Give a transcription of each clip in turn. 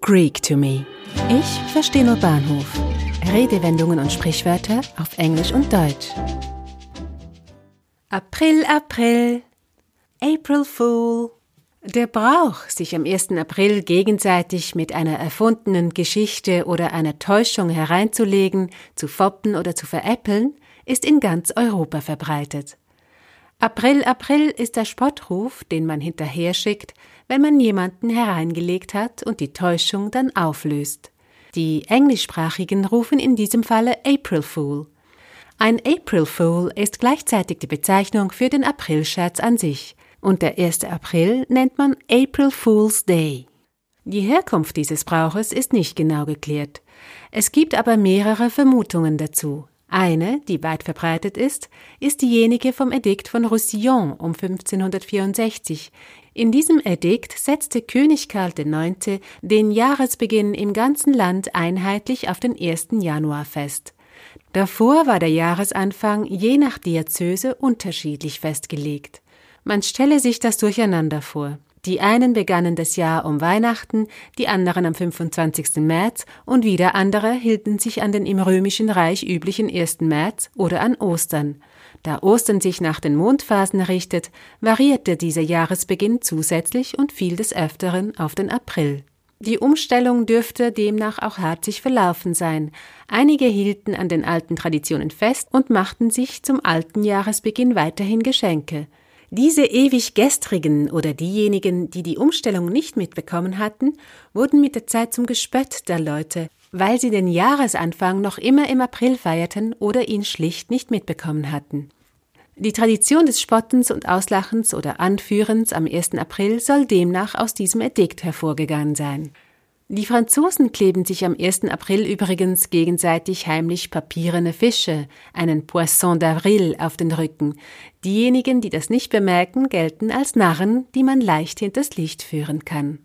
Greek to me. Ich verstehe nur Bahnhof. Redewendungen und Sprichwörter auf Englisch und Deutsch. April, April. April Fool. Der Brauch, sich am 1. April gegenseitig mit einer erfundenen Geschichte oder einer Täuschung hereinzulegen, zu foppen oder zu veräppeln, ist in ganz Europa verbreitet. April, April ist der Spottruf, den man hinterher schickt, wenn man jemanden hereingelegt hat und die Täuschung dann auflöst. Die Englischsprachigen rufen in diesem Falle April Fool. Ein April Fool ist gleichzeitig die Bezeichnung für den Aprilscherz an sich, und der 1. April nennt man April Fool's Day. Die Herkunft dieses Brauches ist nicht genau geklärt. Es gibt aber mehrere Vermutungen dazu. Eine, die weit verbreitet ist, ist diejenige vom Edikt von Roussillon um 1564. In diesem Edikt setzte König Karl IX. den Jahresbeginn im ganzen Land einheitlich auf den 1. Januar fest. Davor war der Jahresanfang je nach Diözese unterschiedlich festgelegt. Man stelle sich das durcheinander vor. Die einen begannen das Jahr um Weihnachten, die anderen am 25. März und wieder andere hielten sich an den im Römischen Reich üblichen 1. März oder an Ostern. Da Ostern sich nach den Mondphasen richtet, variierte dieser Jahresbeginn zusätzlich und fiel des Öfteren auf den April. Die Umstellung dürfte demnach auch sich verlaufen sein. Einige hielten an den alten Traditionen fest und machten sich zum alten Jahresbeginn weiterhin Geschenke. Diese ewig gestrigen oder diejenigen, die die Umstellung nicht mitbekommen hatten, wurden mit der Zeit zum Gespött der Leute, weil sie den Jahresanfang noch immer im April feierten oder ihn schlicht nicht mitbekommen hatten. Die Tradition des Spottens und Auslachens oder Anführens am 1. April soll demnach aus diesem Edikt hervorgegangen sein. Die Franzosen kleben sich am 1. April übrigens gegenseitig heimlich papierene Fische, einen Poisson d'avril, auf den Rücken. Diejenigen, die das nicht bemerken, gelten als Narren, die man leicht hinters Licht führen kann.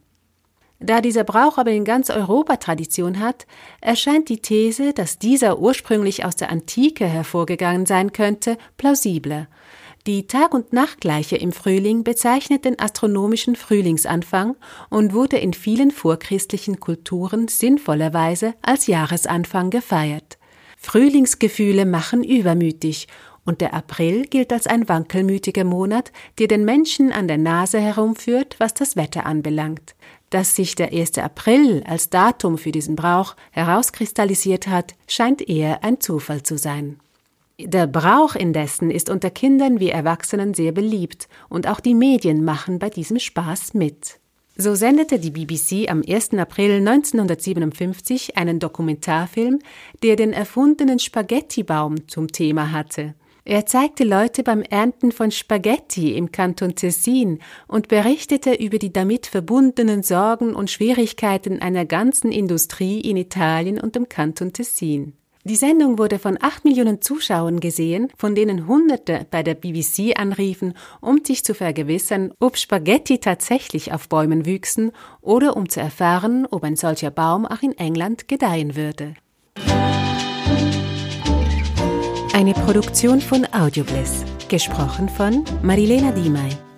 Da dieser Brauch aber in ganz Europa Tradition hat, erscheint die These, dass dieser ursprünglich aus der Antike hervorgegangen sein könnte, plausibler die Tag- und Nachtgleiche im Frühling bezeichnet den astronomischen Frühlingsanfang und wurde in vielen vorchristlichen Kulturen sinnvollerweise als Jahresanfang gefeiert. Frühlingsgefühle machen übermütig und der April gilt als ein wankelmütiger Monat, der den Menschen an der Nase herumführt, was das Wetter anbelangt. Dass sich der 1. April als Datum für diesen Brauch herauskristallisiert hat, scheint eher ein Zufall zu sein. Der Brauch indessen ist unter Kindern wie Erwachsenen sehr beliebt und auch die Medien machen bei diesem Spaß mit. So sendete die BBC am 1. April 1957 einen Dokumentarfilm, der den erfundenen Spaghettibaum zum Thema hatte. Er zeigte Leute beim Ernten von Spaghetti im Kanton Tessin und berichtete über die damit verbundenen Sorgen und Schwierigkeiten einer ganzen Industrie in Italien und im Kanton Tessin. Die Sendung wurde von acht Millionen Zuschauern gesehen, von denen Hunderte bei der BBC anriefen, um sich zu vergewissern, ob Spaghetti tatsächlich auf Bäumen wüchsen oder um zu erfahren, ob ein solcher Baum auch in England gedeihen würde. Eine Produktion von Audiobliss, gesprochen von Marilena Diemey.